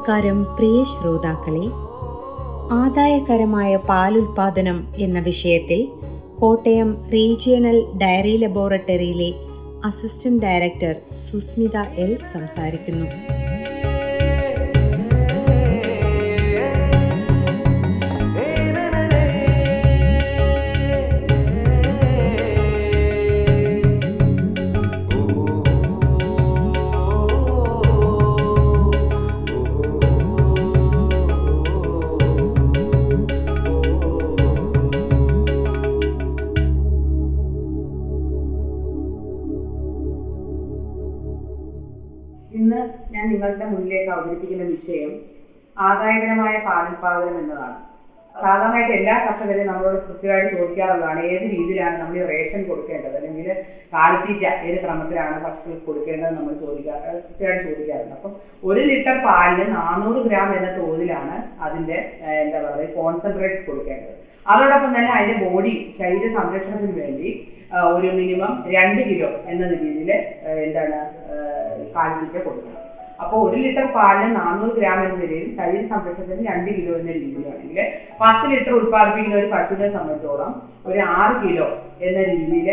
നമസ്കാരം പ്രിയ ശ്രോതാക്കളെ. ആദായകരമായ പാലുൽപാദനം എന്ന വിഷയത്തിൽ കോട്ടയം റീജിയണൽ ഡയറി ലബോറട്ടറിയിലെ അസിസ്റ്റന്റ് ഡയറക്ടർ സുസ്മിത എൽ സംസാരിക്കുന്നു. ഇന്ന് ഞാൻ നിങ്ങളുടെ മുന്നിലേക്ക് അവതരിപ്പിക്കുന്ന വിഷയം ആദായകരമായ പാലുൽപാദനം എന്നതാണ്. സാധാരണയായിട്ട് എല്ലാ കർഷകരെയും നമ്മളോട് കൃത്യമായിട്ട് ചോദിക്കാറുള്ളതാണ് ഏത് രീതിയിലാണ് നമ്മൾ ഈ റേഷൻ കൊടുക്കേണ്ടത്? അല്ലെങ്കിൽ കാലിത്തീറ്റ ഏത് ക്രമത്തിലാണ് പശുക്കൾക്ക് കൊടുക്കേണ്ടത് നമ്മൾ ചോദിക്കാ ഏഹ് കൃത്യമായിട്ട് ചോദിക്കാറുണ്ട്. അപ്പം ഒരു ലിറ്റർ പാലിന് നാനൂറ് ഗ്രാം എന്ന തോതിലാണ് അതിന്റെ എന്താ പറയുക കോൺസെൻട്രേറ്റ്സ് കൊടുക്കേണ്ടത്. അതോടൊപ്പം തന്നെ അതിന്റെ ബോഡി ശരീര സംരക്ഷണത്തിന് വേണ്ടി ഒരു മിനിമം രണ്ട് കിലോ എന്ന രീതിയിൽ എന്താണ് കാലിത്തീറ്റ കൊടുക്കണം. അപ്പോൾ ഒരു ലിറ്റർ പാലിന് നാനൂറ് ഗ്രാം എന്ന നിലയിൽ ശരീര സംരക്ഷണത്തിന് രണ്ട് കിലോ എന്ന രീതിയിലാണെങ്കിൽ പത്ത് ലിറ്റർ ഉത്പാദിപ്പിക്കുന്ന ഒരു പശുവിനെ സംബന്ധിച്ചോളം ഒരു ആറ് കിലോ എന്ന രീതിയിൽ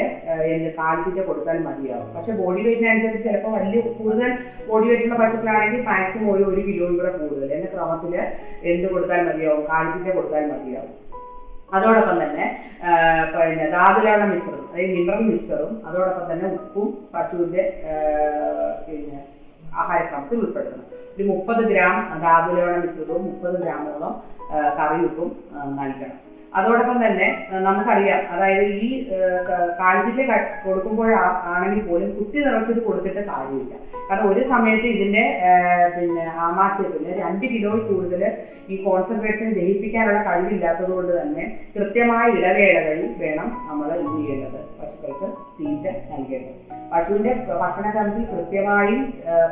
എന്ത് കാലിത്തീറ്റ കൊടുത്താൽ മതിയാവും. പക്ഷെ ബോഡി വെയിറ്റിനനുസരിച്ച് ചിലപ്പോൾ വലിയ കൂടുതൽ ബോഡി വെയിറ്റുള്ള പശുക്കളാണെങ്കിൽ മാക്സിമം ഒരു ഒരു കിലോ കൂടെ കൂടുതൽ എന്ന ക്രമത്തിൽ എന്ത് കൊടുത്താൽ മതിയാവും? കാലിത്തീറ്റ കൊടുത്താൽ മതിയാവും. അതോടൊപ്പം തന്നെ പിന്നെ ധാതുലവണ മിശ്രം അതായത് മിനറൽ മിക്സറും അതോടൊപ്പം തന്നെ ഉപ്പും പശുവിന്റെ പിന്നെ ആഹാരക്രമത്തിൽ ഉൾപ്പെടുത്തണം. ഒരു മുപ്പത് ഗ്രാം ധാതുലവണ മിശ്രിതവും മുപ്പത് ഗ്രാമോളം കറിയുപ്പും നൽകണം. അതോടൊപ്പം തന്നെ നമുക്കറിയാം അതായത് ഈ കാലിത്തീറ്റ കൊടുക്കുമ്പോൾ ആണെങ്കിൽ പോലും കുത്തി നിറച്ചിട്ട് കൊടുത്തിട്ട് കാര്യമില്ല. കാരണം ഒരു സമയത്ത് ഇതിന്റെ പിന്നെ ആമാശയത്തിന് രണ്ട് കിലോയിൽ കൂടുതൽ ഈ കോൺസെൻട്രേഷൻ ദഹിപ്പിക്കാനുള്ള കഴിവില്ലാത്തത് കൊണ്ട് തന്നെ കൃത്യമായ ഇടവേളകളിൽ വേണം നമ്മൾ എന്ത് ചെയ്യേണ്ടത്. പശുക്കൾക്ക് തീറ്റ നൽകേണ്ടത്. പശുവിന്റെ ഭക്ഷണക്രമത്തിൽ കൃത്യമായി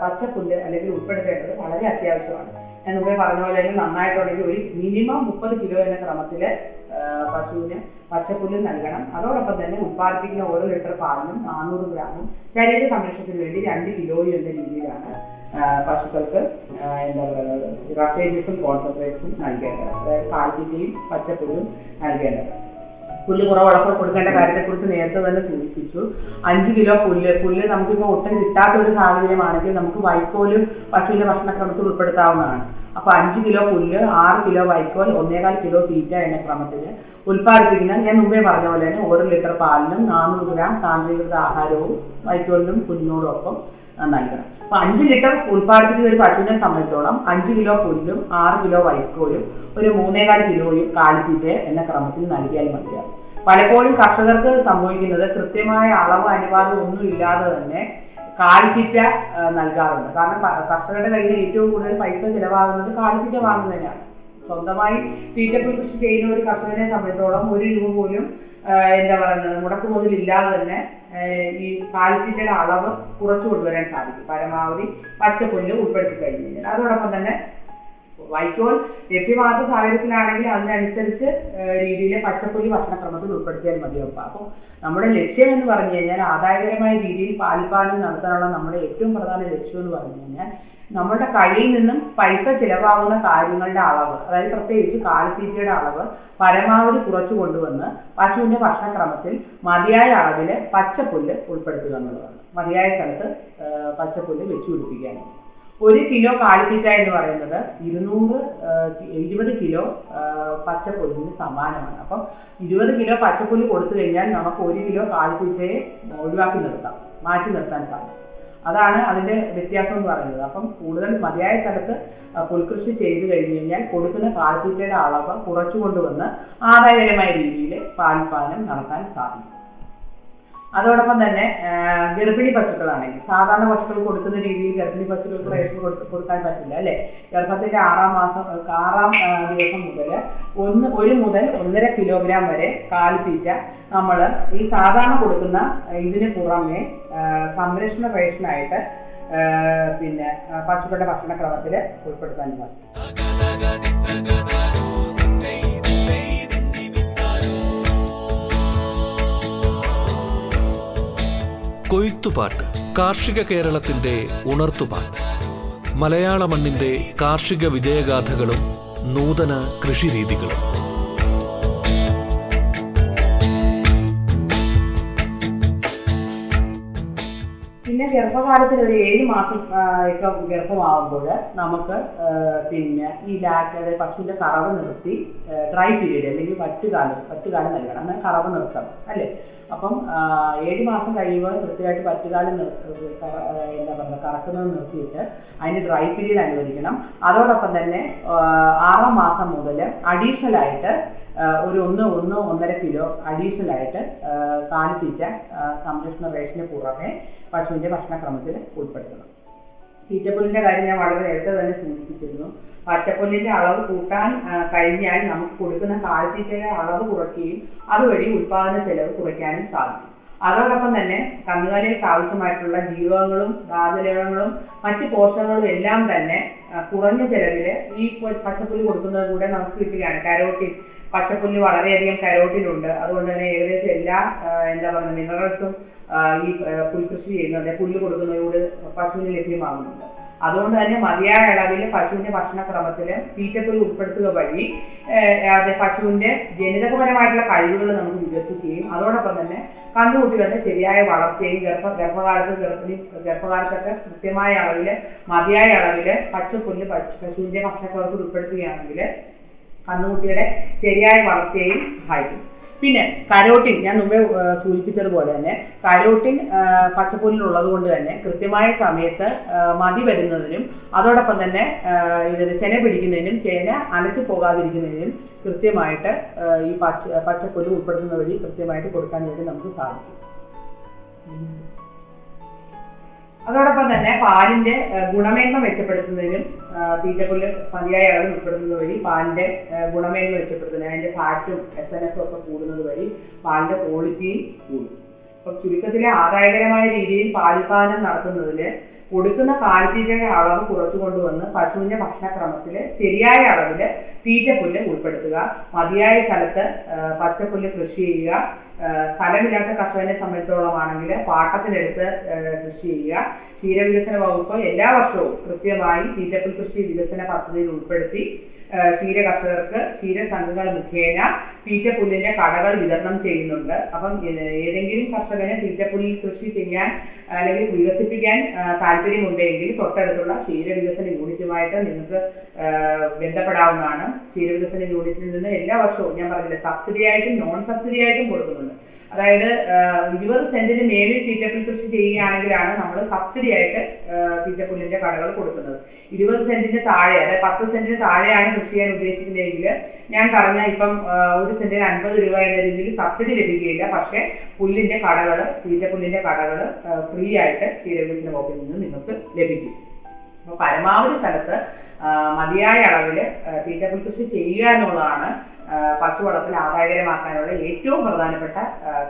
പച്ചപ്പുല്ല് അല്ലെങ്കിൽ ഉൾപ്പെടുത്തേണ്ടത് വളരെ അത്യാവശ്യമാണ്. ഞാൻ മുമ്പേ പറഞ്ഞ പോലെ തന്നെ നന്നായിട്ടുണ്ടെങ്കിൽ ഒരു മിനിമം മുപ്പത് കിലോ എന്ന ക്രമത്തിൽ പശുവിന് പച്ചപ്പുല്ല് നൽകണം. അതോടൊപ്പം തന്നെ ഉത്പാദിപ്പിക്കുന്ന ഓരോ ലിറ്റർ പാലിനും നാനൂറ് ഗ്രാമും ശരീര സംരക്ഷണത്തിന് വേണ്ടി രണ്ട് കിലോയും എന്ന രീതിയിലാണ് പശുക്കൾക്ക് എന്താ പറയുന്നത് റഫേജസും കോൺസെൻട്രേറ്റ്സും നൽകേണ്ടത്. അതായത് കാൽത്തീറ്റയും പച്ചപ്പുല്ലും നൽകേണ്ടത്. പുല്ല് കുറവുള്ളപ്പോൾ കൊടുക്കേണ്ട കാര്യത്തെക്കുറിച്ച് നേരത്തെ തന്നെ സൂചിപ്പിച്ചു. അഞ്ച് കിലോ പുല്ല്. പുല്ല് നമുക്കിപ്പോൾ ഒട്ടും കിട്ടാത്ത ഒരു സാഹചര്യമാണെങ്കിൽ നമുക്ക് വൈക്കോലും പശുവിന്റെ ഭക്ഷണക്രമത്തിൽ ഉൾപ്പെടുത്താവുന്നതാണ്. അപ്പോൾ അഞ്ച് കിലോ പുല്ല് ആറ് കിലോ വൈക്കോൽ ഒന്നേകാൽ കിലോ തീറ്റ എന്ന ക്രമത്തിൽ ഉൽപ്പാദിപ്പിക്കുന്ന ഞാൻ മുമ്പേ പറഞ്ഞ പോലെ തന്നെ ഓരോ ലിറ്റർ പാലിനും നാനൂറ് ഗ്രാം സാന്ദ്രീകൃത ആഹാരവും വൈക്കോലിനും പുല്ലിനോടൊപ്പം നൽകണം. അപ്പൊ അഞ്ച് ലിറ്റർ ഉൽപ്പാദിപ്പിക്കുന്ന ഒരു പശുവിനെ സംബന്ധിച്ചോളം അഞ്ച് കിലോ പുല്ലും ആറ് കിലോ വൈക്കോലും ഒരു മൂന്നേകാൽ കിലോയും കാലിത്തീറ്റ എന്ന ക്രമത്തിൽ നൽകിയാൽ മതിയാകും. പലപ്പോഴും കർഷകർക്ക് സംഭവിക്കുന്നത് കൃത്യമായ അളവ് അനുപാതം ഒന്നും ഇല്ലാതെ തന്നെ കാലിത്തീറ്റ നൽകാറുണ്ട്. കാരണം കർഷകരുടെ കയ്യിൽ ഏറ്റവും കൂടുതൽ പൈസ ചിലവാകുന്നത് കാലിത്തീറ്റ വാങ്ങുന്നതിനാണ്. സ്വന്തമായി തീറ്റപ്പുൽ കൃഷി ചെയ്യുന്ന ഒരു കർഷകനെ സംബന്ധിച്ചോളം ഒരു രൂപ പോലും എന്താ പറയുന്നത് മുടക്ക് മുതൽ ഇല്ലാതെ തന്നെ ഈ കാലിത്തീറ്റയുടെ അളവ് കുറച്ചു കൊണ്ടുവരാൻ സാധിക്കും. പരമാവധി പച്ചപ്പുല്ല് ഉൾപ്പെടുത്തി കഴിഞ്ഞു കഴിഞ്ഞാൽ. അതോടൊപ്പം തന്നെ വൈക്കോൽ ലഭ്യമാകാത്ത സാഹചര്യത്തിലാണെങ്കിൽ അതിനനുസരിച്ച് രീതിയിൽ പച്ചപ്പുല്ല് ഭക്ഷണക്രമത്തിൽ ഉൾപ്പെടുത്തിയാൽ മതിയാവും അപ്പോൾ നമ്മുടെ ലക്ഷ്യം എന്ന് പറഞ്ഞു കഴിഞ്ഞാൽ ആദായകരമായ രീതിയിൽ പാൽപാലനം നടത്താനുള്ള നമ്മുടെ ഏറ്റവും പ്രധാന ലക്ഷ്യം എന്ന് പറഞ്ഞു കഴിഞ്ഞാൽ നമ്മുടെ കയ്യിൽ നിന്നും പൈസ ചിലവാകുന്ന കാര്യങ്ങളുടെ അളവ് അതായത് പ്രത്യേകിച്ച് കാലിത്തീറ്റയുടെ അളവ് പരമാവധി കുറച്ചു കൊണ്ടുവന്ന് പശുവിന്റെ ഭക്ഷണക്രമത്തിൽ മതിയായ അളവിൽ പച്ചപ്പുല്ല് ഉൾപ്പെടുത്തുക എന്നുള്ളതാണ്. മതിയായ സ്ഥലത്ത് പച്ചപ്പുല്ല് വെച്ചു പിടിപ്പിക്കാനാണ് ഒരു കിലോ കാലിത്തീറ്റ എന്ന് പറയുന്നത് ഇരുന്നൂറ് ഇരുപത് കിലോ പച്ചപ്പുല്ലിന് സമാനമാണ്. അപ്പം ഇരുപത് കിലോ പച്ചപ്പുല്ല് കൊടുത്തു കഴിഞ്ഞാൽ നമുക്ക് ഒരു കിലോ കാലിത്തീറ്റയെ ഒഴിവാക്കി നിർത്താം മാറ്റി നിർത്താൻ സാധിക്കും. അതാണ് അതിന്റെ വ്യത്യാസം എന്ന് പറയുന്നത്. അപ്പം കൂടുതൽ മതിയായ സ്ഥലത്ത് പുൽകൃഷി ചെയ്തു കഴിഞ്ഞു കഴിഞ്ഞാൽ കൊടുക്കുന്ന കാലിത്തീറ്റയുടെ അളവ് കുറച്ചു കൊണ്ടുവന്ന് ആദായകരമായ രീതിയിൽ പാൽപാലനം നടത്താൻ സാധിക്കും. അതോടൊപ്പം തന്നെ ഗർഭിണി പശുക്കളാണെങ്കിൽ സാധാരണ പശുക്കൾ കൊടുക്കുന്ന രീതിയിൽ ഗർഭിണി പശുക്കൾക്ക് റേഷൻ കൊടുക്കാൻ പറ്റില്ല അല്ലേ? ഗർഭത്തിന്റെ ആറാം മാസം ആറാം ദിവസം മുതൽ ഒന്ന് ഒരു മുതൽ ഒന്നര കിലോഗ്രാം വരെ കാലിത്തീറ്റ നമ്മൾ ഈ സാധാരണ കൊടുക്കുന്ന ഇതിന് പുറമെ സംരക്ഷണ റേഷനായിട്ട് പിന്നെ പശുക്കളുടെ ഭക്ഷണക്രമത്തിൽ ഉൾപ്പെടുത്താൻ സാധിക്കും കൊയ്ത്തുപാട്ട് കാർഷിക കേരളത്തിന്റെ ഉണർത്തുപാട്ട്. മലയാള മണ്ണിന്റെ കാർഷിക വിജയഗാഥകളും നൂതന കൃഷിരീതികളും. പിന്നെ ഗർഭകാലത്തിൽ ഒരു ഏഴ് മാസം ഒക്കെ ഗർഭമാകുമ്പോൾ നമുക്ക് പിന്നെ ഈ ലാറ്റ് അതായത് പശുവിന്റെ കറവ് നിർത്തി ഡ്രൈ പീരീഡ് അല്ലെങ്കിൽ വറ്റുകാലം വറ്റുകാലം നൽകണം. അങ്ങനെ കറവ് നിർത്തണം അല്ലേ? അപ്പം ഏഴ് മാസം കഴിയുമ്പോൾ കൃത്യമായിട്ട് പറ്റുകാലം എന്താ പറയുക കറക്കുന്നത് നിർത്തിയിട്ട് അതിന് ഡ്രൈ പീരീഡ് അനുവദിക്കണം. അതോടൊപ്പം തന്നെ ആറാം മാസം മുതൽ അഡീഷണൽ ആയിട്ട് ഒരു ഒന്ന് ഒന്ന് ഒന്നര കിലോ അഡീഷണൽ ആയിട്ട് കാലിത്തീറ്റ സംരക്ഷണ റേഷന് പുറമെ പശുവിന്റെ ഭക്ഷണക്രമത്തിൽ ഉൾപ്പെടുത്തണം. തീറ്റപ്പുല്ലിന്റെ കാര്യം ഞാൻ വളരെ നേരത്തെ തന്നെ സൂചിപ്പിച്ചിരുന്നു. പച്ചപ്പുല്ലിന്റെ അളവ് കൂട്ടാൻ കഴിഞ്ഞാൽ നമുക്ക് കൊടുക്കുന്ന കാലിത്തീറ്റയുടെ അളവ് കുറയ്ക്കുകയും അതുവഴി ഉൽപാദന ചെലവ് കുറയ്ക്കാനും സാധിക്കും. അതോടൊപ്പം തന്നെ കന്നുകാലികൾക്ക് ആവശ്യമായിട്ടുള്ള ജീവകങ്ങളും ധാതുലവണങ്ങളും മറ്റു പോഷകങ്ങളും എല്ലാം തന്നെ കുറഞ്ഞ ചെലവിൽ ഈ പച്ചപ്പുല്ല് കൊടുക്കുന്നത് കൂടെ നമുക്ക് കിട്ടുകയാണ്. കരോട്ടിൻ പച്ചപ്പുല്ല് വളരെയധികം കരോട്ടിനുണ്ട് അതുകൊണ്ട് തന്നെ ഏകദേശം എല്ലാ എന്താ പറയുക മിനറൽസും ഈ പുൽകൃഷി ചെയ്യുന്നത് പുല്ല് കൊടുക്കുന്നതിലൂടെ പശുവിന് ലഭ്യമാകുന്നുണ്ട്. അതുകൊണ്ട് തന്നെ മതിയായ അളവിൽ പശുവിന്റെ ഭക്ഷണക്രമത്തിൽ തീറ്റപ്പുല്ല് ഉൾപ്പെടുത്തുക വഴി അത് പശുവിന്റെ ജനിതകപരമായിട്ടുള്ള കഴിവുകൾ നമുക്ക് വികസിക്കുകയും അതോടൊപ്പം തന്നെ കന്നുകുട്ടികളുടെ ശരിയായ വളർച്ചയും ഗർഭ ഗർഭകാലത്ത് ഗർഭിണി ഗർഭകാലത്തൊക്കെ കൃത്യമായ അളവിൽ മതിയായ അളവിൽ പച്ചപ്പുല്ല് പശു- പശുവിന്റെ ഭക്ഷണക്രമത്തിൽ ഉൾപ്പെടുത്തുകയാണെങ്കിൽ കന്നുകുട്ടിയുടെ ശരിയായ വളർച്ചയെയും സഹായിക്കും. പിന്നെ കരോട്ടിൻ ഞാൻ മുമ്പേ സൂചിപ്പിച്ചതുപോലെ തന്നെ കരോട്ടിൻ പച്ചപ്പുല്ലിലുള്ളത് കൊണ്ട് തന്നെ കൃത്യമായ സമയത്ത് മതി വരുന്നതിനും അതോടൊപ്പം തന്നെ ഇതിന് ചെന പിടിക്കുന്നതിനും ചേന അലസി പോകാതിരിക്കുന്നതിനും കൃത്യമായിട്ട് ഈ പച്ച പച്ചപ്പുല്ല് ഉൾപ്പെടുത്തുന്ന വഴി കൃത്യമായിട്ട് കൊടുക്കാൻ വേണ്ടി നമുക്ക് സാധിക്കും. അതോടൊപ്പം തന്നെ പാലിന്റെ ഗുണമേന്മ മെച്ചപ്പെടുത്തുന്നതിനും തീറ്റപ്പുല്ല് മതിയായ അളവിൽ ഉൾപ്പെടുത്തുന്നത് വഴി പാലിന്റെ ഗുണമേന്മ മെച്ചപ്പെടുത്തുന്നതിന് അതിന്റെ ഫാറ്റും എസ് എൻ എഫും ഒക്കെ കൂടുന്നത് വഴി പാലിന്റെ ക്വാളിറ്റിയും കൂടും. അപ്പം ചുരുക്കത്തിലെ ആദായകരമായ രീതിയിൽ പാലുൽപാദനം നടത്തുന്നതിന് കൊടുക്കുന്ന കാലിത്തീറ്റയുടെ അളവ് കുറച്ചു കൊണ്ടുവന്ന് പശുവിന്റെ ഭക്ഷണക്രമത്തിൽ ശരിയായ അളവിൽ തീറ്റപ്പുല്ല് ഉൾപ്പെടുത്തുക മതിയായ സ്ഥലത്ത് പച്ചപ്പുല്ല് കൃഷി ചെയ്യുക സ്ഥലമില്ലാത്ത കർഷകനെ സംബന്ധിച്ചോളമാണെങ്കിൽ പാട്ടത്തിനെടുത്ത് കൃഷി ചെയ്യുക. ക്ഷീരവികസന വകുപ്പ് എല്ലാ വർഷവും കൃത്യമായി തീറ്റപ്പുൽ കൃഷി വികസന പദ്ധതിയിൽ ഉൾപ്പെടുത്തി ക്ഷീര കർഷകർക്ക് ക്ഷീര സംഘങ്ങൾ മുഖേന തീറ്റപ്പുല്ലിന്റെ കടകൾ വിതരണം ചെയ്യുന്നുണ്ട്. അപ്പം ഏതെങ്കിലും കർഷകന് തീറ്റപ്പുല്ലിൽ കൃഷി ചെയ്യാൻ അല്ലെങ്കിൽ വികസിപ്പിക്കാൻ താല്പര്യമുണ്ടെങ്കിൽ തൊട്ടടുത്തുള്ള ക്ഷീര വികസന യൂണിറ്റുമായിട്ട് നിങ്ങൾക്ക് ബന്ധപ്പെടാവുന്നതാണ്. ക്ഷീര വികസന യൂണിറ്റിൽ നിന്ന് എല്ലാ വർഷവും ഞാൻ പറഞ്ഞില്ല സബ്സിഡി ആയിട്ടും നോൺ സബ്സിഡി ആയിട്ടും കൊടുക്കുന്നുണ്ട്. അതായത് ഇരുപത് സെന്റിന് മേലിൽ തീറ്റപ്പുൽ കൃഷി ചെയ്യുകയാണെങ്കിലാണ് നമ്മൾ സബ്സിഡി ആയിട്ട് തീറ്റപ്പുല്ലിന്റെ കടകൾ കൊടുക്കുന്നത്. ഇരുപത് സെന്റിന് താഴെ അതായത് പത്ത് സെന്റിന് താഴെയാണ് കൃഷി ചെയ്യാൻ ഉദ്ദേശിക്കുന്നതെങ്കിൽ ഞാൻ പറഞ്ഞ ഇപ്പം ഒരു സെന്റിന് അൻപത് രൂപ എന്ന രീതിയിൽ സബ്സിഡി ലഭിക്കുകയില്ല. പക്ഷെ പുല്ലിന്റെ കടകൾ തീറ്റപ്പുല്ലിന്റെ കടകൾ ഫ്രീ ആയിട്ട് ക്ഷീരവികസന വകുപ്പിൽ നിന്ന് നിങ്ങൾക്ക് ലഭിക്കും. അപ്പോൾ പരമാവധി സ്ഥലത്ത് മതിയായ അളവിൽ തീറ്റപ്പുൽ കൃഷി ചെയ്യുക എന്നുള്ളതാണ് ആ, പശു വളർത്തൽ ആദായകരമാക്കാനുള്ള ഏറ്റവും പ്രധാനപ്പെട്ട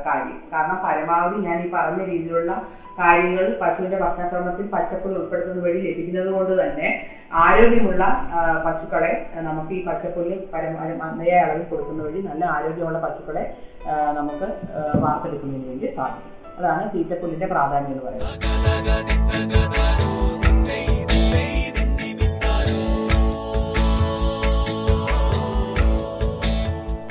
കാര്യം. കാരണം പരമാവധി ഞാൻ ഈ പറഞ്ഞ രീതിയിലുള്ള കാര്യങ്ങൾ പശുവിന്റെ ഭക്ഷണക്രമത്തിൽ പച്ചപ്പുൽ ഉൾപ്പെടുത്തുന്ന വഴി ലഭിക്കുന്നത് കൊണ്ട് തന്നെ ആരോഗ്യമുള്ള പശുക്കളെ നമുക്ക് ഈ പച്ചപ്പുല്ല് മതിയായ അളവിൽ കൊടുക്കുന്ന വഴി നല്ല ആരോഗ്യമുള്ള പശുക്കളെ നമുക്ക് വാർത്തെടുക്കുന്നതിന് വേണ്ടി സാധിക്കും. അതാണ് തീറ്റപ്പുല്ലിന്റെ പ്രാധാന്യം എന്ന് പറയുന്നത്.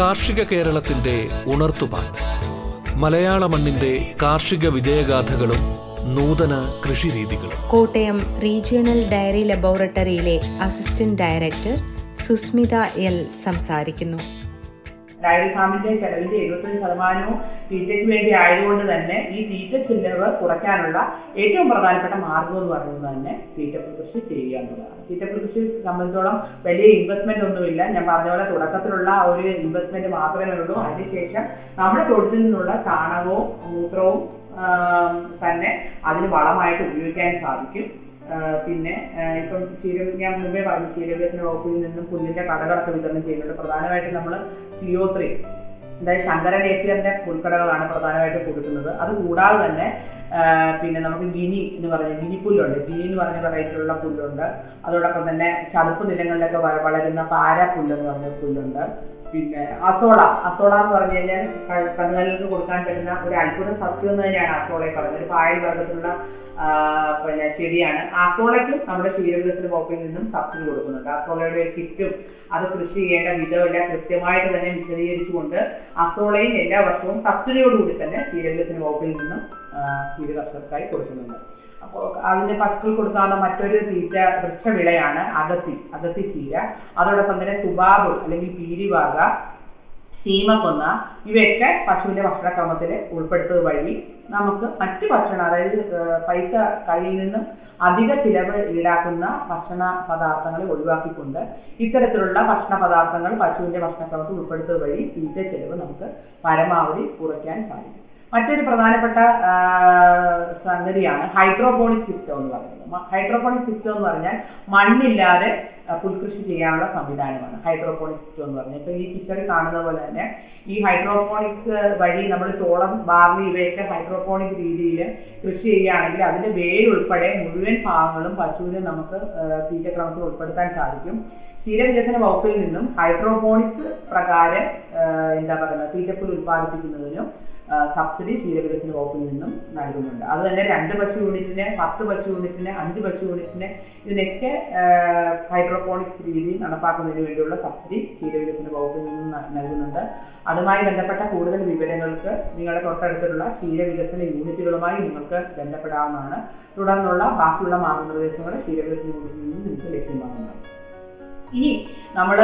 കാർഷിക കേരളത്തിന്റെ ഉണർത്തുപാട്ട്. മലയാള മണ്ണിന്റെ കാർഷിക വിജയഗാഥകളും നൂതന കൃഷിരീതികളും. കോട്ടയം റീജിയണൽ ഡയറി ലബോറട്ടറിയിലെ അസിസ്റ്റന്റ് ഡയറക്ടർ സുസ്മിത എൽ സംസാരിക്കുന്നു. ഡയറി ഫാമിന്റെ ചെലവിന്റെ എഴുപത്തഞ്ച് ശതമാനവും തീറ്റയ്ക്ക് വേണ്ടി ആയതുകൊണ്ട് തന്നെ ഈ തീറ്റ ചെലവ് കുറയ്ക്കാനുള്ള ഏറ്റവും പ്രധാനപ്പെട്ട മാർഗം എന്ന് പറയുന്നത് തന്നെ തീറ്റപ്പുൽ കൃഷി ചെയ്യുക എന്നുള്ളതാണ്. തീറ്റപ്പുൽ കൃഷി സംബന്ധിച്ചോളം വലിയ ഇൻവെസ്റ്റ്മെന്റ് ഒന്നുമില്ല. ഞാൻ പറഞ്ഞ പോലെ തുടക്കത്തിലുള്ള ഒരു ഇൻവെസ്റ്റ്മെന്റ് മാത്രമേ ഉള്ളൂ. അതിനുശേഷം നമ്മുടെ തൊഴിലിൽ നിന്നുള്ള ചാണകവും മൂത്രവും തന്നെ അതിന് വളമായിട്ട് ഉപയോഗിക്കാൻ സാധിക്കും. പിന്നെ ഇപ്പം ശീലം ഞാൻ മുമ്പേ പറഞ്ഞു ക്ഷീരവികസന വകുപ്പിൽ നിന്നും പുല്ലിന്റെ കടകളൊക്കെ വിതരണം ചെയ്യുന്നുണ്ട്. പ്രധാനമായിട്ടും നമ്മൾ സിഒ ത്രീ അതായത് ശങ്കര നേപ്പിയറിന്റെ പുൽക്കടകളാണ് പ്രധാനമായിട്ട് കൊടുക്കുന്നത്. അത് കൂടാതെ തന്നെ പിന്നെ നമുക്ക് ഗിനി എന്ന് പറഞ്ഞ ഗിനി പുല്ലുണ്ട്. ഗിനി എന്ന് പറഞ്ഞ വെറൈറ്റിയിലുള്ള പുല്ലുണ്ട്. അതോടൊപ്പം തന്നെ ചതുപ്പ് നിലങ്ങളിലൊക്കെ വളരുന്ന പാര പുല്ല് എന്ന് പറഞ്ഞ പുല്ലുണ്ട്. പിന്നെ അസോള അസോള എന്ന് പറഞ്ഞു കഴിഞ്ഞാൽ കന്നുകാലികൾക്ക് കൊടുക്കാൻ പറ്റുന്ന ഒരു അത്ഭുത സസ്യം എന്ന് തന്നെയാണ് അസോളയെ പറയുന്നത്. ഒരു പായൽ വർഗത്തിലുള്ള പിന്നെ ചെടിയാണ്. അസോളയ്ക്കും നമ്മുടെ ക്ഷീരവികസന വകുപ്പിൽ നിന്നും സബ്സിഡി കൊടുക്കുന്നുണ്ട്. അസോളയുടെ ഒരു കിറ്റും അത് കൃഷി ചെയ്യേണ്ട വിധമെല്ലാം. കൃത്യമായിട്ട് തന്നെ വിശദീകരിച്ചുകൊണ്ട് അസോളയും എല്ലാ വർഷവും സബ്സിഡിയോടുകൂടി തന്നെ ക്ഷീരവികസന വകുപ്പിൽ നിന്നും ക്ഷീര കർഷകർക്കായി കൊടുക്കുന്നുണ്ട്. അപ്പോൾ അതിന്റെ പശുക്കൾ കൊടുക്കാവുന്ന മറ്റൊരു തീറ്റ വൃക്ഷവിളയാണ് അകത്തി അകത്തി ചീര. അതോടൊപ്പം തന്നെ സുബാബ് അല്ലെങ്കിൽ പീരിവാക ശീമക്കൊന്ന ഇവയൊക്കെ പശുവിന്റെ ഭക്ഷണക്രമത്തിൽ ഉൾപ്പെടുത്തുന്നത് വഴി നമുക്ക് മറ്റു ഭക്ഷണ അതായത് പൈസ കയ്യിൽ നിന്നും അധിക ചിലവ് ഈടാക്കുന്ന ഭക്ഷണ പദാർത്ഥങ്ങളെ ഒഴിവാക്കിക്കൊണ്ട് ഇത്തരത്തിലുള്ള ഭക്ഷണ പദാർത്ഥങ്ങൾ പശുവിന്റെ ഭക്ഷണക്രമത്തിൽ ഉൾപ്പെടുത്തുക വഴി തീറ്റ ചിലവ് നമുക്ക് പരമാവധി കുറയ്ക്കാൻ സാധിക്കും. മറ്റൊരു പ്രധാനപ്പെട്ട സംഗതിയാണ് ഹൈഡ്രോപോണിക് സിസ്റ്റം എന്ന് പറയുന്നത്. ഹൈഡ്രോപോണിക് സിസ്റ്റം എന്ന് പറഞ്ഞാൽ മണ്ണില്ലാതെ പുൽകൃഷി ചെയ്യാനുള്ള സംവിധാനമാണ് ഹൈഡ്രോപോണിക് സിസ്റ്റം എന്ന് പറഞ്ഞാൽ. ഇപ്പൊ ഈ പിക്ചറിൽ കാണുന്ന പോലെ തന്നെ ഈ ഹൈഡ്രോപോണിക്സ് വഴി നമ്മൾ ചോളം ബാർലി ഇവയൊക്കെ ഹൈഡ്രോപോണിക് രീതിയിൽ കൃഷി ചെയ്യുകയാണെങ്കിൽ അതിന്റെ വേരുൾപ്പെടെ മുഴുവൻ ഭാഗങ്ങളും പശുവിന് നമുക്ക് തീറ്റക്രമത്തിൽ ഉൾപ്പെടുത്താൻ സാധിക്കും. ക്ഷീരവികസന വകുപ്പിൽ നിന്നും ഹൈഡ്രോപോണിക്സ് പ്രകാരം എന്താ പറയുക തീറ്റപ്പുൽ ഉൽപ്പാദിപ്പിക്കുന്നതിനും സബ്സിഡി ക്ഷീരവികസന വകുപ്പിൽ നിന്നും നൽകുന്നുണ്ട്. അത് തന്നെ രണ്ട് പശു യൂണിറ്റിന് പത്ത് പശു യൂണിറ്റിന് അഞ്ച് പശു യൂണിറ്റിന് ഇതിനൊക്കെ ഹൈഡ്രോപോണിക്സ് രീതി നടപ്പാക്കുന്നതിന് വേണ്ടിയുള്ള സബ്സിഡി ക്ഷീരവികസന വകുപ്പിൽ നിന്നും നൽകുന്നുണ്ട്. അതുമായി ബന്ധപ്പെട്ട കൂടുതൽ വിവരങ്ങൾക്ക് നിങ്ങളുടെ തൊട്ടടുത്തുള്ള ക്ഷീരവികസന യൂണിറ്റുകളുമായി നിങ്ങൾക്ക് ബന്ധപ്പെടാവുന്നതാണ്. തുടർന്നുള്ള ബാക്കിയുള്ള മാർഗനിർദ്ദേശങ്ങൾ ക്ഷീരവികസന യൂണിറ്റിൽ നിന്നും നിങ്ങൾക്ക് ലഭ്യമാകുന്നതാണ് ഇനി നമ്മൾ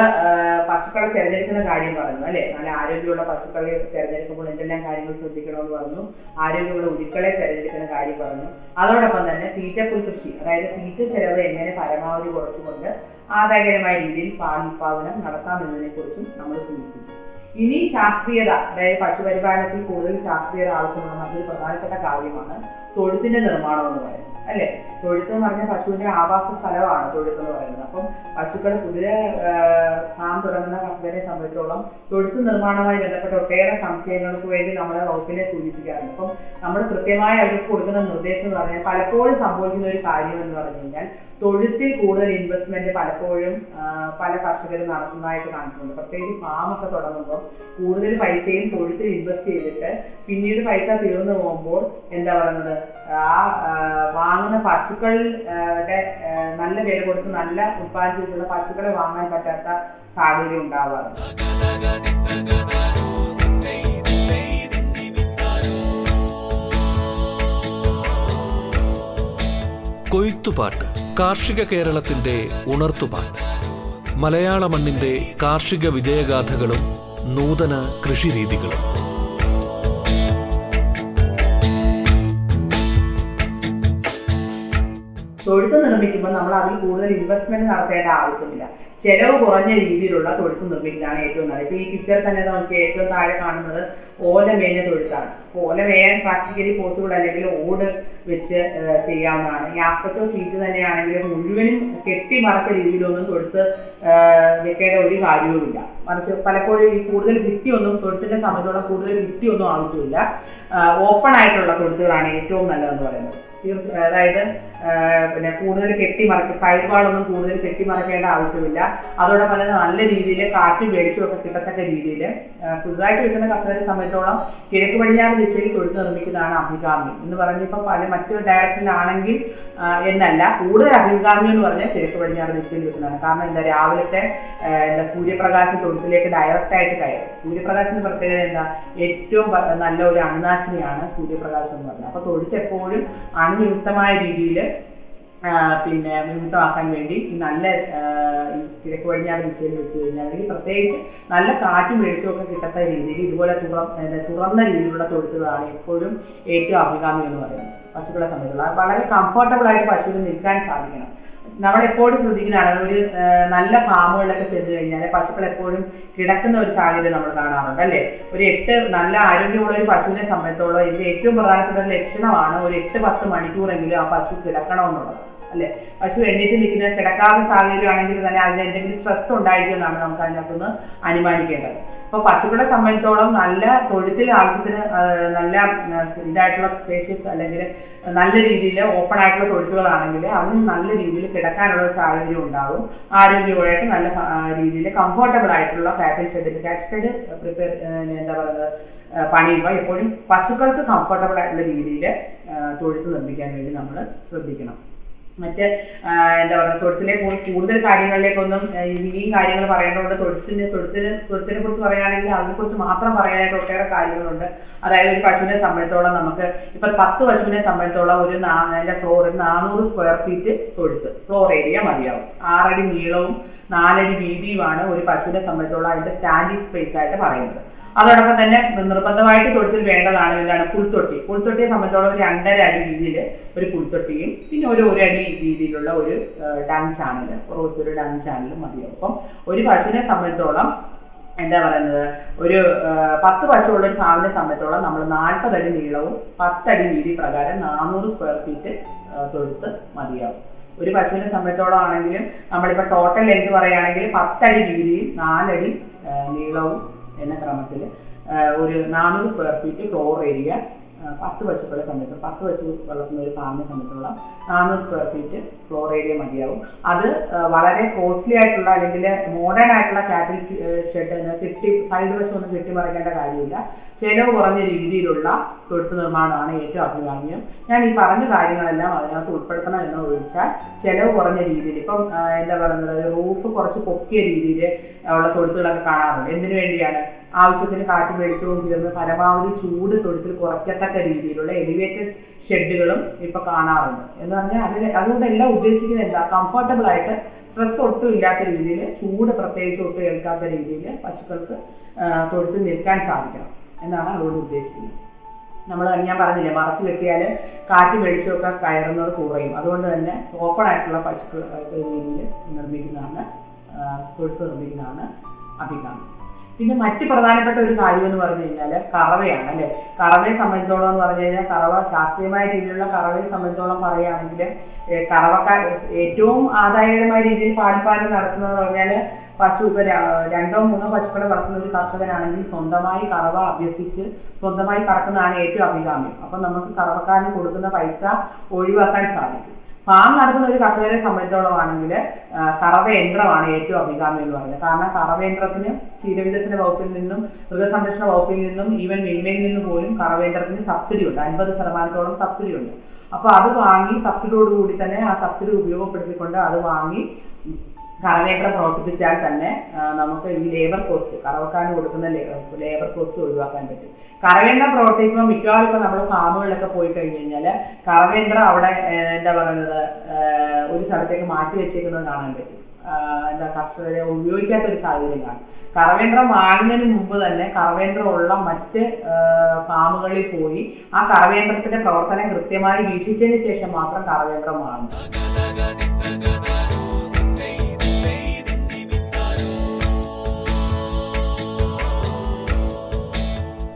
പശുക്കളെ തിരഞ്ഞെടുക്കുന്ന കാര്യം പറഞ്ഞു അല്ലെ? നല്ല ആരോഗ്യമുള്ള പശുക്കളെ തിരഞ്ഞെടുക്കുമ്പോൾ എന്തെല്ലാം കാര്യങ്ങൾ ശ്രദ്ധിക്കണമെന്ന് പറഞ്ഞു ആരോഗ്യമുള്ള ഉരുക്കളെ തിരഞ്ഞെടുക്കുന്ന കാര്യം പറഞ്ഞു. അതോടൊപ്പം തന്നെ തീറ്റപ്പുൽ കൃഷി അതായത് തീറ്റ ചെലവ് എങ്ങനെ പരമാവധി കുറച്ചുകൊണ്ട് ആദായകരമായ രീതിയിൽ പാൽ ഉത്പാദനം നടത്താമെന്നതിനെ കുറിച്ചും നമ്മൾ സൂചിപ്പിച്ചു ഇനി ശാസ്ത്രീയത അതായത് പശുപരിപാലനത്തിൽ കൂടുതൽ ശാസ്ത്രീയത ആവശ്യമുള്ള മറ്റൊരു പ്രധാനപ്പെട്ട കാര്യമാണ്. തൊഴുത്തിന്റെ നിർമ്മാണം എന്ന് പറയുന്നത് അല്ലെ? തൊഴുത്ത് എന്ന് പറഞ്ഞാൽ പശുവിന്റെ ആവാസ സ്ഥലമാണ് തൊഴുത്ത് എന്ന് പറയുന്നത്. അപ്പം പശുക്കൾ കുതിര ഫാം തുടങ്ങുന്ന കർഷകരെ സംബന്ധിച്ചോളം തൊഴുത്ത് നിർമ്മാണവുമായി ബന്ധപ്പെട്ട ഒട്ടേറെ സംശയങ്ങൾക്ക് വേണ്ടി നമ്മളെ വകുപ്പിനെ സൂചിപ്പിക്കാറുണ്ട്. അപ്പം നമ്മൾ കൃത്യമായി അവർക്ക് കൊടുക്കുന്ന നിർദ്ദേശം എന്ന് പറഞ്ഞാൽ പലപ്പോഴും സംഭവിക്കുന്ന ഒരു കാര്യം എന്ന് പറഞ്ഞു കഴിഞ്ഞാൽ തൊഴുത്തിൽ കൂടുതൽ ഇൻവെസ്റ്റ്മെന്റ് പലപ്പോഴും പല കർഷകരും നടത്തുന്നതായിട്ട് കാണുന്നുണ്ട് പ്രത്യേകിച്ച് ഫാമൊക്കെ തുടങ്ങുമ്പോൾ കൂടുതൽ പൈസയും തൊഴുത്തിൽ ഇൻവെസ്റ്റ് ചെയ്തിട്ട് പിന്നീട് പൈസ തീർന്നു പോകുമ്പോൾ എന്താ പറയുന്നത്? ആ വാങ്ങുന്ന പശുക്കളുടെ നല്ല വില കൊടുത്ത് നല്ല ഉത്പാദിപ്പിച്ചിട്ടുള്ള പശുക്കളെ വാങ്ങാൻ പറ്റാത്ത സാഹചര്യം ഉണ്ടാവാറുണ്ട്. കൊയ്ത്തുപാട്ട്. കാർഷിക കേരളത്തിന്റെ ഉണർത്തുപാട്ട്. മലയാള മണ്ണിന്റെ കാർഷിക വിജയഗാഥകളും നൂതന കൃഷിരീതികളും. തൊഴുത്ത് നിർമ്മിക്കുമ്പോൾ നമ്മൾ അതിൽ കൂടുതൽ ഇൻവെസ്റ്റ്മെന്റ് നടത്തേണ്ട ആവശ്യമില്ല. ചെലവ് കുറഞ്ഞ രീതിയിലുള്ള തൊഴുത്ത് നിർമ്മിക്കുന്നതാണ് ഏറ്റവും നല്ലത്. ഇപ്പൊ ഈ പിക്ചർ തന്നെ നമുക്ക് ഏറ്റവും താഴെ കാണുന്നത് ഓല മേഞ്ഞ തൊഴുത്താണ്. ഓല മേയാൻ പ്രാക്ടിക്കലി പോസിബിൾ അല്ലെങ്കിൽ ഓട് വെച്ച് ചെയ്യാവുന്നതാണ്. ഈ അപ്പത്തോ സീറ്റ് തന്നെയാണെങ്കിൽ മുഴുവനും കെട്ടി മറച്ച രീതിയിലൊന്നും തൊഴുത്ത് വെക്കേണ്ട ഒരു കാര്യവുമില്ല. മറിച്ച് പലപ്പോഴും ഈ കൂടുതൽ ഭിത്തിയൊന്നും തൊഴുത്തിന്റെ സമയത്തോടെ കൂടുതൽ ഭിത്തിയൊന്നും ആവശ്യമില്ല. ഓപ്പൺ ആയിട്ടുള്ള തൊഴുത്തുകളാണ് ഏറ്റവും നല്ലതെന്ന് പറയുന്നത്. അതായത് പിന്നെ കൂടുതൽ കെട്ടിമറക്ക സൈഡ് വാളൊന്നും കൂടുതൽ കെട്ടിമറക്കേണ്ട ആവശ്യമില്ല. അതോടൊപ്പം തന്നെ നല്ല രീതിയിൽ കാറ്റും വെളിച്ചവും ഒക്കെ കിട്ടത്തക്ക രീതിയിൽ പുതുതായിട്ട് വെക്കുന്ന കർഷകരെ സംബന്ധിച്ചോളം കിഴക്ക് പടിഞ്ഞാറ് ദിശയിൽ തൊഴുത്ത് നിർമ്മിക്കുന്നതാണ് അഭികാമ്യം എന്ന് പറഞ്ഞിപ്പോൾ പല മറ്റു ഡയറക്ഷനിലാണെങ്കിൽ എന്നല്ല കൂടുതൽ അഭികാമ്യം എന്ന് പറഞ്ഞാൽ കിഴക്ക് പടിഞ്ഞാറ് ദിശയിൽ വെക്കുന്നതാണ് കാരണം എന്താ രാവിലത്തെ എന്താ സൂര്യപ്രകാശം തൊഴുത്തിലേക്ക് ഡയറക്റ്റ് ആയിട്ട് കയറും. സൂര്യപ്രകാശത്തിന്റെ പ്രത്യേകത എന്താ? ഏറ്റവും നല്ല ഒരു അണുനാശിനിയാണ് സൂര്യപ്രകാശം എന്ന് പറഞ്ഞത് അപ്പൊ തൊഴുത്ത് എപ്പോഴും അണുയുക്തമായ രീതിയിൽ പിന്നെ വിമുക്തമാക്കാൻ വേണ്ടി നല്ല കിഴക്ക് പടിഞ്ഞാറ് ദിശയിൽ വെച്ച് കഴിഞ്ഞാൽ പ്രത്യേകിച്ച് നല്ല കാറ്റും വെളിച്ചവും ഒക്കെ കിട്ടത്ത രീതിയിൽ ഇതുപോലെ തുറ തുറന്ന രീതിയിലുള്ള തൊഴുത്തുകളാണ് എപ്പോഴും ഏറ്റവും അഭികാമ്യം എന്ന് പറയുന്നത്. പശുക്കളെ സംബന്ധിച്ചുള്ള വളരെ കംഫർട്ടബിൾ ആയിട്ട് പശുവിന് നിൽക്കാൻ സാധിക്കണം. നമ്മൾ എപ്പോഴും ശ്രദ്ധിക്കുന്നതാണ് ഒരു നല്ല ഫാമുകളിലൊക്കെ ചെന്ന് കഴിഞ്ഞാൽ പശുക്കൾ എപ്പോഴും കിടക്കുന്ന ഒരു സാഹചര്യം നമ്മൾ കാണാറുണ്ട് അല്ലേ? ഒരു എട്ട് നല്ല ആരോഗ്യമുള്ള ഒരു പശുവിനെ സംബന്ധിച്ചോളം ഇതിന്റെ ഏറ്റവും പ്രധാനപ്പെട്ട ഒരു ലക്ഷണമാണ് ഒരു എട്ട് പത്ത് മണിക്കൂറെങ്കിലും ആ പശു കിടക്കണമെന്നുള്ളത് അല്ലെ? പശു എണ്ണീറ്റ് നിൽക്കുന്ന കിടക്കാത്ത സാഹചര്യമാണെങ്കിൽ തന്നെ അതിന് എന്തെങ്കിലും സ്ട്രെസ് ഉണ്ടായിരിക്കുമെന്നാണ് നമുക്ക് അതിനകത്തുനിന്ന് അനുമാനിക്കേണ്ടത്. അപ്പൊ പശുക്കളെ സംബന്ധിച്ചോളം നല്ല തൊഴുത്തിൽ ആവശ്യത്തിന് നല്ല ഇതായിട്ടുള്ള സ്പേഷ്യസ് അല്ലെങ്കിൽ നല്ല രീതിയിൽ ഓപ്പൺ ആയിട്ടുള്ള തൊഴുത്തുകളാണെങ്കിൽ അതിന് നല്ല രീതിയിൽ കിടക്കാനുള്ള സാഹചര്യം ഉണ്ടാവും. ആരോഗ്യപരമായിട്ട് നല്ല രീതിയിൽ കംഫർട്ടബിൾ ആയിട്ടുള്ള കാറ്റൽ ഷെഡിൽ കാറ്റൽ ഷെഡ് പ്രിപ്പയർ എന്താ പറയുന്നത് പണിയുമ്പോൾ എപ്പോഴും പശുക്കൾക്ക് കംഫർട്ടബിൾ ആയിട്ടുള്ള രീതിയിൽ തൊഴുത്ത് നിർമ്മിക്കാൻ വേണ്ടി നമ്മൾ ശ്രദ്ധിക്കണം. മറ്റ് എന്താ പറയുക തൊഴുത്തിലെ പോയി കൂടുതൽ കാര്യങ്ങളിലേക്കൊന്നും ഇനിയും കാര്യങ്ങൾ പറയേണ്ടതുകൊണ്ട് തൊഴുത്തിന് തൊഴുത്തിന് തൊഴുത്തിനെ കുറിച്ച് പറയുകയാണെങ്കിൽ അതിനെക്കുറിച്ച് മാത്രം പറയാനായിട്ട് ഒട്ടേറെ കാര്യങ്ങളുണ്ട്. അതായത് ഒരു പശുവിനെ സംബന്ധിച്ചോളം നമുക്ക് ഇപ്പൊ പത്ത് പശുവിനെ സംബന്ധിച്ചോളം ഒരു അതിന്റെ ഫ്ലോർ നാനൂറ് സ്ക്വയർ ഫീറ്റ് തൊഴുത്ത് ഫ്ലോർ ഏരിയ മതിയാവും. ആറടി നീളവും നാലടി വീതിയുമാണ് ഒരു പശുവിനെ സംബന്ധിച്ചോളം അതിന്റെ സ്റ്റാൻഡിങ് സ്പേസ് ആയിട്ട് പറയുന്നത്. അതോടൊപ്പം തന്നെ നിർബന്ധമായിട്ട് തൊഴുത്തിൽ വേണ്ടതാണ് എന്താണ് പുൽത്തൊട്ടി. പുൽത്തൊട്ടിയെ സംബന്ധിച്ചോളം രണ്ടര അടി രീതിയിൽ ഒരു പുൽത്തൊട്ടിയും പിന്നെ ഒരു ഒരു അടി രീതിയിലുള്ള ഒരു ഡാം ചാനൽ റോസ് ഒരു ഡാം ചാനലും മതിയാവും. അപ്പം ഒരു പശുവിനെ സംബന്ധിച്ചോളം എന്താ പറയുന്നത്? ഒരു പത്ത് പശുള്ള ഒരു ഫാമിനെ സംബന്ധിച്ചോളം നമ്മൾ നാൽപ്പത് അടി നീളവും പത്തടി വീതി പ്രകാരം നാനൂറ് സ്ക്വയർ ഫീറ്റ് തൊഴുത്ത് മതിയാവും. ഒരു പശുവിനെ സംബന്ധിച്ചോളം ആണെങ്കിലും നമ്മളിപ്പോൾ ടോട്ടൽ ലെങ്ത് പറയുകയാണെങ്കിൽ പത്തടി വീതിയും നാലടി നീളവും എന്ന ക്രമത്തിൽ ഒരു നാനൂറ് സ്ക്വയർ ഫീറ്റ് ഫ്ലോർ ഏരിയ പത്ത് പശുക്കളെ സംബന്ധിച്ച് പത്ത് പശു വളർത്തുന്ന ഒരു ഫാമിനെ സംബന്ധിച്ചുള്ള നാനൂറ് സ്ക്വയർ ഫീറ്റ് ഫ്ലോർ ഏരിയ മതിയാവും. അത് വളരെ കോസ്റ്റ്ലി ആയിട്ടുള്ള അല്ലെങ്കിൽ മോഡേൺ ആയിട്ടുള്ള കാറ്റിൽ ഷെഡ് കെട്ടി സൈഡ് വശമൊന്നും കെട്ടിമറിക്കേണ്ട കാര്യമില്ല. ചെലവ് കുറഞ്ഞ രീതിയിലുള്ള തൊഴുത്ത് നിർമ്മാണമാണ് ഏറ്റവും അഭികാമ്യം. ഞാൻ ഈ പറഞ്ഞ കാര്യങ്ങളെല്ലാം അതിനകത്ത് ഉൾപ്പെടുത്തണം എന്ന് ഒഴിച്ചാൽ ചെലവ് കുറഞ്ഞ രീതിയിൽ ഇപ്പം എന്താ പറയുന്നത് റൂഫ് കുറച്ച് പൊക്കിയ രീതിയിൽ ഉള്ള തൊഴുത്തുകളൊക്കെ കാണാറുണ്ട്. എന്തിനു വേണ്ടിയാണ്? ആവശ്യത്തിന് കാറ്റ് തീർന്ന് പരമാവധി ചൂട് തൊഴുത്തിൽ കുറയ്ക്കത്തക്ക രീതിയിലുള്ള എലിവേറ്റഡ് ഷെഡുകളും ഇപ്പൊ കാണാറുണ്ട്. എന്ന് പറഞ്ഞാൽ അതിൽ അതുകൊണ്ട് എല്ലാം ഉദ്ദേശിക്കുന്നത് എന്താ? കംഫർട്ടബിൾ ആയിട്ട് സ്ട്രെസ് ഒട്ടും ഇല്ലാത്ത രീതിയിൽ ചൂട് പ്രത്യേകിച്ച് ഒട്ടും ഏൽക്കാത്ത രീതിയിൽ പശുക്കൾക്ക് തൊഴുത്ത് നിൽക്കാൻ സാധിക്കണം എന്നാണ് അതുകൊണ്ട് ഉദ്ദേശിക്കുന്നത്. നമ്മൾ ഞാൻ പറഞ്ഞില്ലേ മറച്ചു കെട്ടിയാൽ കാറ്റ് വെളിച്ചമൊക്കെ കയറുന്നത് കുറയും. അതുകൊണ്ട് തന്നെ ഓപ്പൺ ആയിട്ടുള്ള പശുക്കൾ രീതിയിൽ നിർമ്മിക്കുന്നതാണ് തൊഴുത്ത് നിർമ്മിക്കുന്നതാണ് അഭികാമ്യം. പിന്നെ മറ്റ് പ്രധാനപ്പെട്ട ഒരു കാര്യം എന്ന് പറഞ്ഞു കഴിഞ്ഞാൽ കറവയാണ് അല്ലെ? കറവയെ സംബന്ധിച്ചോളം എന്ന് പറഞ്ഞു കഴിഞ്ഞാൽ കറവ ശാസ്ത്രീയമായ രീതിയിലുള്ള കറവയെ സംബന്ധിച്ചോളം പറയുകയാണെങ്കിൽ കറവക്കാർ ഏറ്റവും ആദായകരമായ രീതിയിൽ പാൽപ്പാലം നടത്തുന്നത് പറഞ്ഞാൽ പശു ഇപ്പൊ രണ്ടോ മൂന്നോ പശുക്കളെ വളർത്തുന്ന ഒരു കർഷകനാണെങ്കിൽ സ്വന്തമായി കറവ അഭ്യസിച്ച് സ്വന്തമായി കറക്കുന്നതാണ് ഏറ്റവും അഭികാമ്യം. അപ്പൊ നമുക്ക് കറവക്കാരന് കൊടുക്കുന്ന പൈസ ഒഴിവാക്കാൻ സാധിക്കും. ഫാം നടത്തുന്ന ഒരു കർഷകരെ സംബന്ധിച്ചോളമാണെങ്കിൽ കറവയന്ത്രമാണ് കറവ യന്ത്രമാണ് ഏറ്റവും അഭികാമ്യം എന്ന് പറയുന്നത്. കാരണം കറവയന്ത്രത്തിന് ക്ഷീരവികസന വകുപ്പിൽ നിന്നും മൃഗസംരക്ഷണ വകുപ്പിൽ നിന്നും ഈവൻ മിൽമയിൽ നിന്നും പോലും കറവയന്ത്രത്തിന് സബ്സിഡി ഉണ്ട്. അൻപത് ശതമാനത്തോളം സബ്സിഡി ഉണ്ട്. അപ്പോൾ അത് വാങ്ങി സബ്സിഡിയോട് കൂടി തന്നെ ആ സബ്സിഡി ഉപയോഗപ്പെടുത്തിക്കൊണ്ട് അത് വാങ്ങി കറവേക്കറ പ്രവർത്തിപ്പിച്ചാൽ തന്നെ നമുക്ക് ഈ ലേബർ കോസ്റ്റ് കറവക്കാരന് കൊടുക്കുന്ന ലേബർ കോസ്റ്റ് ഒഴിവാക്കാൻ പറ്റും. കറവേന്ദ്രം പ്രവർത്തിക്കുമ്പോൾ മിക്കവാറും ഇപ്പൊ നമ്മൾ ഫാമുകളിലൊക്കെ പോയി കഴിഞ്ഞ് കഴിഞ്ഞാൽ കറവേന്ദ്രം അവിടെ എന്താ പറയുന്നത് ഒരു സ്ഥലത്തേക്ക് മാറ്റി വെച്ചേക്കുന്നത് കാണാൻ പറ്റും. എന്താ കർഷകരെ ഉപയോഗിക്കാത്ത ഒരു സാഹചര്യം കാണും. കറവേന്ദ്രം വാങ്ങുന്നതിന് മുമ്പ് തന്നെ കറവേന്ദ്രം ഉള്ള മറ്റ് ഫാമുകളിൽ പോയി ആ കറവേന്ദ്രത്തിന്റെ പ്രവർത്തനം കൃത്യമായി വീക്ഷിച്ചതിന് ശേഷം മാത്രം കറവേന്ദ്രം വാങ്ങും